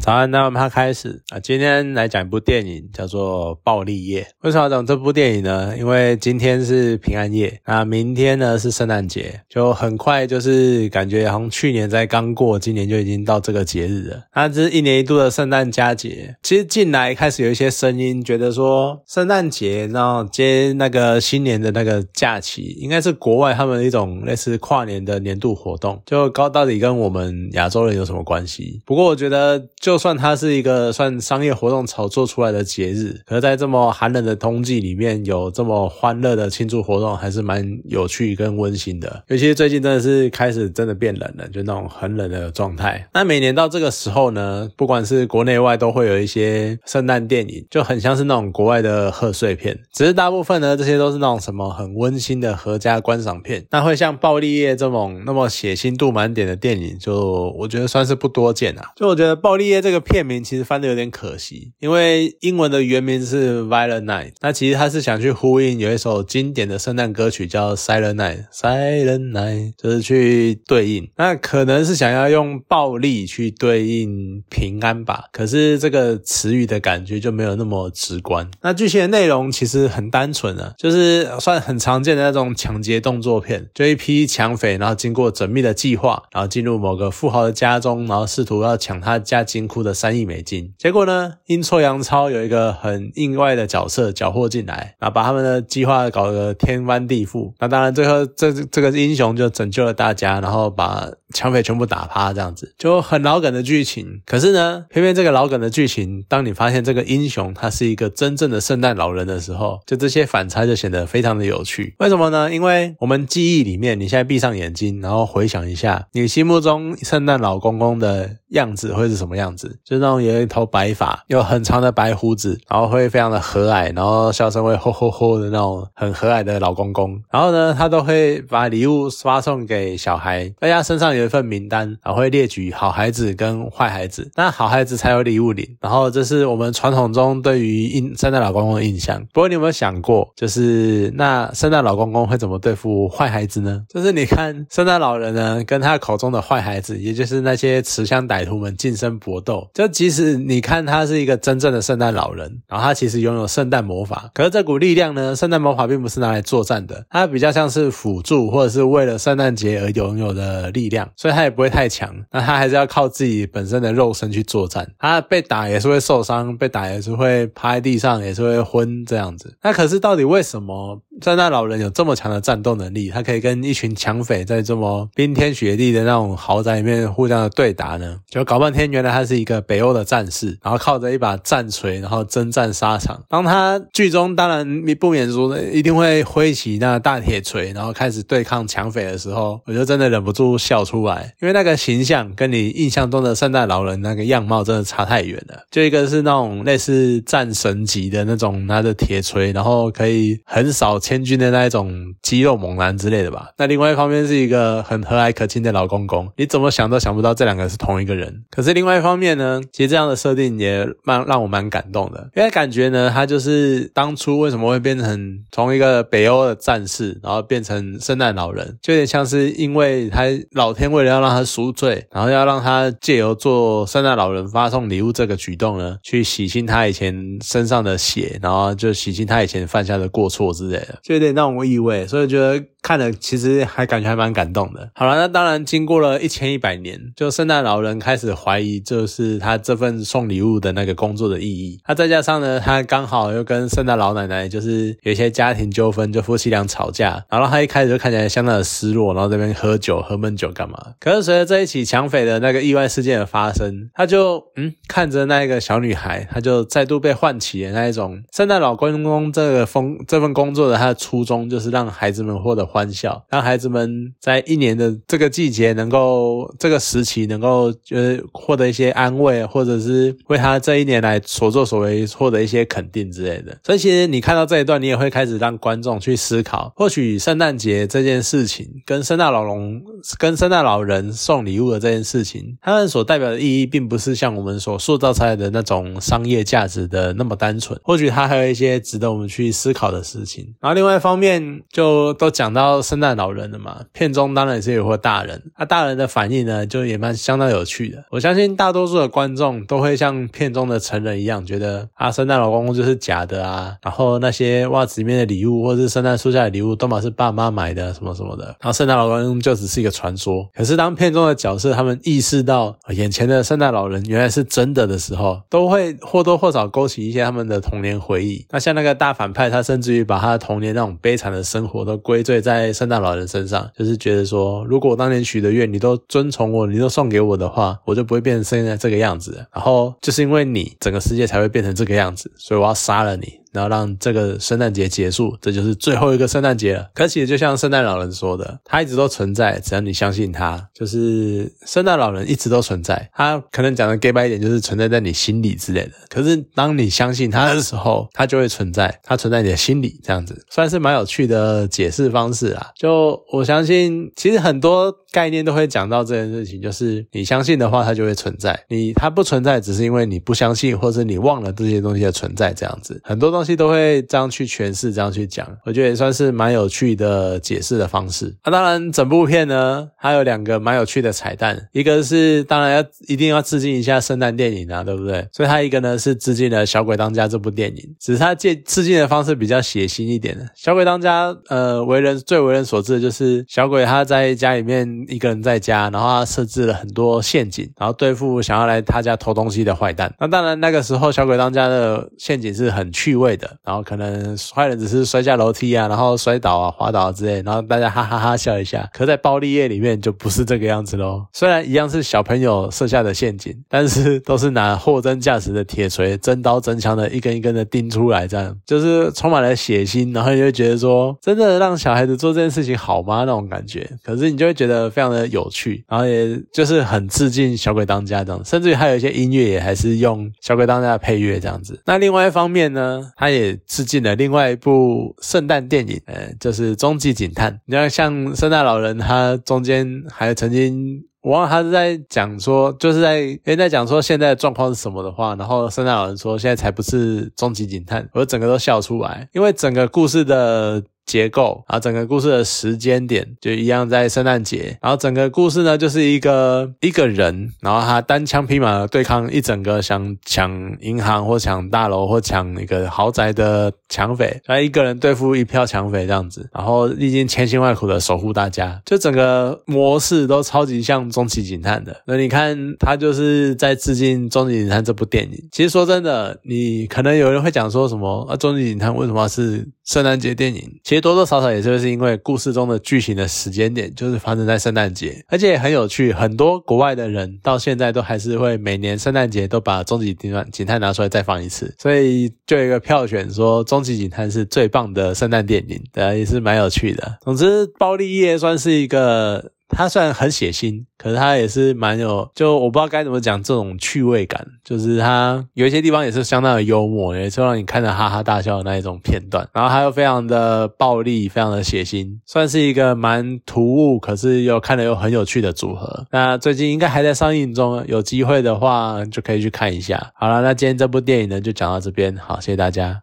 早安，那我们开始啊。今天来讲一部电影，叫做《暴力夜》。为什么要讲这部电影呢？因为今天是平安夜，那明天呢是圣诞节，就很快就是感觉好像去年才刚过，今年就已经到这个节日了。那这是一年一度的圣诞佳节。其实近来开始有一些声音，觉得说圣诞节然后接那个新年的那个假期，应该是国外他们一种类似跨年的年度活动，就高到底跟我们亚洲人有什么关系？不过我觉得。就就算它是一个算商业活动炒作出来的节日，可在这么寒冷的冬季里面有这么欢乐的庆祝活动，还是蛮有趣跟温馨的。尤其最近真的是开始真的变冷了，就那种很冷的状态。那每年到这个时候呢，不管是国内外都会有一些圣诞电影，就很像是那种国外的贺岁片。只是大部分呢，这些都是那种什么很温馨的合家观赏片。那会像《暴力夜》这种那么血腥度满点的电影，就我觉得算是不多见啊。就我觉得《暴力夜》。这个片名其实翻的有点可惜，因为英文的原名是 Violent Night，那其实他是想去呼应有一首经典的圣诞歌曲叫 Silent Night，Silent Night 就是去对应，那可能是想要用暴力去对应平安吧，可是这个词语的感觉就没有那么直观。那剧情的内容其实很单纯啊，就是算很常见的那种抢劫动作片，就一批抢匪，然后经过缜密的计划，然后进入某个富豪的家中，然后试图要抢他家金。库的三亿美金，结果呢，阴错阳差，有一个很意外的角色缴获进来，那把他们的计划搞得天翻地覆。那当然，最后这这个英雄就拯救了大家，然后把抢匪全部打趴，这样子就很老梗的剧情。可是呢，偏偏这个老梗的剧情，当你发现这个英雄他是一个真正的圣诞老人的时候，就这些反差就显得非常的有趣。为什么呢？因为我们记忆里面，你现在闭上眼睛，然后回想一下，你心目中圣诞老公公的。样子会是什么样子？就那种有一头白发，有很长的白胡子，然后会非常的和蔼，然后笑声会吼吼吼的那种很和蔼的老公公。然后呢，他都会把礼物发送给小孩，大家身上有一份名单，然后会列举好孩子跟坏孩子。那好孩子才有礼物领。然后这是我们传统中对于印圣诞老公公的印象。不过你有没有想过，就是那圣诞老公公会怎么对付坏孩子呢？就是你看圣诞老人呢，跟他口中的坏孩子，也就是那些持枪。歹徒们近身搏斗，就即使你看他是一个真正的圣诞老人，然后他其实拥有圣诞魔法，可是这股力量呢，圣诞魔法并不是拿来作战的，它比较像是辅助或者是为了圣诞节而拥有的力量，所以他也不会太强，那他还是要靠自己本身的肉身去作战，他被打也是会受伤，被打也是会趴在地上，也是会昏这样子。那可是到底为什么？圣诞老人有这么强的战斗能力，他可以跟一群抢匪在这么冰天雪地的那种豪宅里面互相的对打呢？就搞半天，原来他是一个北欧的战士，然后靠着一把战锤，然后征战沙场。当他剧中当然不免说一定会挥起那大铁锤，然后开始对抗抢匪的时候，我就真的忍不住笑出来，因为那个形象跟你印象中的圣诞老人那个样貌真的差太远了。就一个是那种类似战神级的那种拿着铁锤，然后可以横扫。千军的那一种肌肉猛男之类的吧。那另外一方面是一个很和蔼可亲的老公公，你怎么想都想不到这两个是同一个人。可是另外一方面呢，其实这样的设定也蛮让我蛮感动的，因为感觉呢，他就是当初为什么会变成从一个北欧的战士，然后变成圣诞老人，就有点像是因为他老天为了要让他赎罪，然后要让他借由做圣诞老人发送礼物这个举动呢，去洗清他以前身上的血，然后就洗清他以前犯下的过错之类的。就有点让我意味，所以觉得。看了其实还感觉还蛮感动的。好了，那当然经过了一千一百年，就圣诞老人开始怀疑，就是他这份送礼物的那个工作的意义。那再加上呢，他刚好又跟圣诞老奶奶就是有一些家庭纠纷，就夫妻俩吵架，然后他一开始就看起来相当的失落，然后这边喝酒喝闷酒干嘛？可是随着这一起抢匪的那个意外事件的发生，他就嗯看着那个小女孩，他就再度被唤起了那一种圣诞老公公这个风这份工作的他的初衷，就是让孩子们获得。欢笑，让孩子们在一年的这个季节，能够这个时期能够就是获得一些安慰，或者是为他这一年来所作所为获得一些肯定之类的。所以，其实你看到这一段，你也会开始让观众去思考，或许圣诞节这件事情，跟圣诞老龙、跟圣诞老人送礼物的这件事情，他们所代表的意义，并不是像我们所塑造出来的那种商业价值的那么单纯。或许它还有一些值得我们去思考的事情。然后，另外一方面，就都讲到。到圣诞老人了嘛，片中当然也是有个大人，那大人的反应呢，就也蛮相当有趣的。我相信大多数的观众都会像片中的成人一样，觉得啊，圣诞老公公就是假的啊，然后那些袜子里面的礼物或者是圣诞树下的礼物，都嘛是爸妈买的什么什么的，然后圣诞老公公就只是一个传说。可是当片中的角色他们意识到眼前的圣诞老人原来是真的的时候，都会或多或少勾起一些他们的童年回忆。那像那个大反派，他甚至于把他的童年那种悲惨的生活都归罪在在圣诞老人身上，就是觉得说，如果我当年许的愿你都遵从我，你都送给我的话，我就不会变成现在这个样子。然后就是因为你，整个世界才会变成这个样子，所以我要杀了你。然后让这个圣诞节结束，这就是最后一个圣诞节了。可其实就像圣诞老人说的，他一直都存在，只要你相信他，就是圣诞老人一直都存在。他可能讲的 gay 白一点，就是存在在你心里之类的。可是当你相信他的时候，他就会存在，他存在你的心里，这样子算是蛮有趣的解释方式啊。就我相信，其实很多概念都会讲到这件事情，就是你相信的话，它就会存在；你它不存在，只是因为你不相信，或者你忘了这些东西的存在，这样子很多东。东西都会这样去诠释，这样去讲，我觉得也算是蛮有趣的解释的方式。那当然，整部片呢还有两个蛮有趣的彩蛋，一个是当然要一定要致敬一下圣诞电影啊，对不对？所以它一个呢是致敬了《小鬼当家》这部电影，只是它借致敬的方式比较血腥一点的。《小鬼当家》呃，为人最为人所知的就是小鬼他在家里面一个人在家，然后他设置了很多陷阱，然后对付想要来他家偷东西的坏蛋。那当然那个时候《小鬼当家》的陷阱是很趣味。的，然后可能坏人只是摔下楼梯啊，然后摔倒啊、滑倒之类，然后大家哈哈哈笑一下。可在暴力夜里面就不是这个样子喽。虽然一样是小朋友设下的陷阱，但是都是拿货真价实的铁锤、真刀真枪的一根一根的钉出来，这样就是充满了血腥。然后你就觉得说，真的让小孩子做这件事情好吗？那种感觉。可是你就会觉得非常的有趣，然后也就是很致敬小鬼当家这样，甚至于还有一些音乐也还是用小鬼当家的配乐这样子。那另外一方面呢？他也致敬了另外一部圣诞电影，呃，就是《终极警探》。你看，像圣诞老人，他中间还曾经，我忘了他是在讲说，就是在诶在讲说现在的状况是什么的话，然后圣诞老人说现在才不是终极警探，我整个都笑出来，因为整个故事的。结构，然后整个故事的时间点就一样在圣诞节，然后整个故事呢就是一个一个人，然后他单枪匹马的对抗一整个想抢银行或抢大楼或抢一个豪宅的抢匪，他一个人对付一票抢匪这样子，然后历经千辛万苦的守护大家，就整个模式都超级像终极警探的。那你看他就是在致敬终极警探这部电影。其实说真的，你可能有人会讲说什么啊，终极警探为什么是圣诞节电影？其实。多多少少也就是因为故事中的剧情的时间点就是发生在圣诞节，而且也很有趣。很多国外的人到现在都还是会每年圣诞节都把《终极警探》警探拿出来再放一次，所以就有一个票选说《终极警探》是最棒的圣诞电影，对，也是蛮有趣的。总之，《暴力夜》算是一个。它虽然很血腥，可是它也是蛮有，就我不知道该怎么讲这种趣味感，就是它有一些地方也是相当的幽默，也是让你看着哈哈大笑的那一种片段。然后它又非常的暴力，非常的血腥，算是一个蛮突兀，可是又看着又很有趣的组合。那最近应该还在上映中，有机会的话就可以去看一下。好了，那今天这部电影呢就讲到这边，好，谢谢大家。